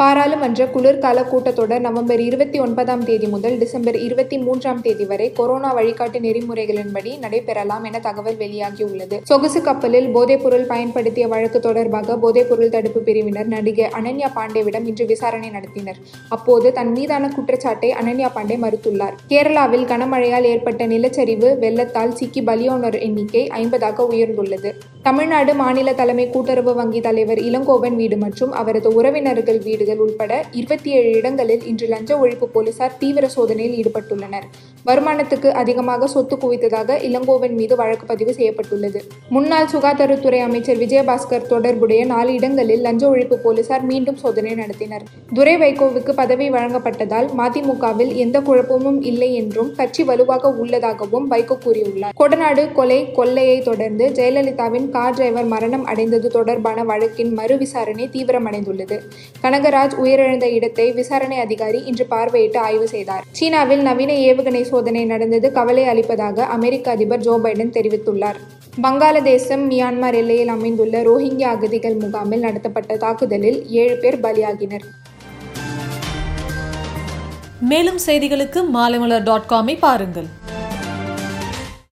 பாராளுமன்ற குளிர்கால கூட்டத்தொடர் நவம்பர் இருபத்தி ஒன்பதாம் தேதி முதல் டிசம்பர் இருபத்தி மூன்றாம் தேதி வரை கொரோனா வழிகாட்டு நெறிமுறைகளின்படி நடைபெறலாம் என தகவல் வெளியாகியுள்ளது. சொகுசு கப்பலில் போதைப்பொருள் பயன்படுத்திய வழக்கு தொடர்பாக போதைப்பொருள் தடுப்பு பிரிவினர் நடிகை அனன்யா பாண்டேவிடம் இன்று விசாரணை நடத்தினர். அப்போது தன் மீதான குற்றச்சாட்டை அனன்யா பாண்டே மறுத்துள்ளார். கேரளாவில் கனமழையால் ஏற்பட்ட நிலச்சரிவு வெள்ளத்தால் சிக்கி பலியோனர் எண்ணிக்கை ஐம்பதாக உயர்ந்துள்ளது. தமிழ்நாடு மாநில தலைமை கூட்டுறவு வங்கி தலைவர் இளங்கோவன் வீடு மற்றும் அவரது உறவினர்கள் வீடு வீடுகள் உள்பட இருபத்தி ஏழு இடங்களில் இன்று லஞ்ச ஒழிப்பு போலீசார் தீவிர சோதனையில் ஈடுபட்டுள்ளனர். வருமானத்துக்கு அதிகமாக சொத்து குவித்ததாக இளங்கோவன் மீது வழக்கு பதிவு செய்யப்பட்டுள்ளது. முன்னாள் சுகாதாரத்துறை அமைச்சர் விஜயபாஸ்கர் தொடர்புடைய நாலு இடங்களில் லஞ்ச ஒழிப்பு போலீசார் மீண்டும் சோதனை நடத்தினர். துரை வைகோவுக்கு பதவி வழங்கப்பட்டதால் மதிமுகவில் எந்த குழப்பமும் இல்லை என்றும் கட்சி வலுவாக உள்ளதாகவும் வைகோ கூறியுள்ளார். கொடநாடு கொலை கொள்ளையை தொடர்ந்து ஜெயலலிதாவின் கார் டிரைவர் மரணம் அடைந்தது தொடர்பான வழக்கின் மறு விசாரணை தீவிரமடைந்துள்ளது. கனகராஜ் உயிரிழந்த இடத்தை விசாரணை அதிகாரி இன்று பார்வையிட்டு ஆய்வு செய்தார். சீனாவில் நவீன ஏவுகணை சோதனை நடந்தது கவலை அளிப்பதாக அமெரிக்க அதிபர் ஜோ பைடன் தெரிவித்துள்ளார். வங்காளதேசம் மியான்மர் எல்லையில் அமைந்துள்ள ரோஹிங்கியா அகதிகள் முகாமில் நடத்தப்பட்ட தாக்குதலில் ஏழு பேர் பலியாகினர். மேலும் செய்திகளுக்கு மாலைமலர் டாட் காமை பாருங்கள்.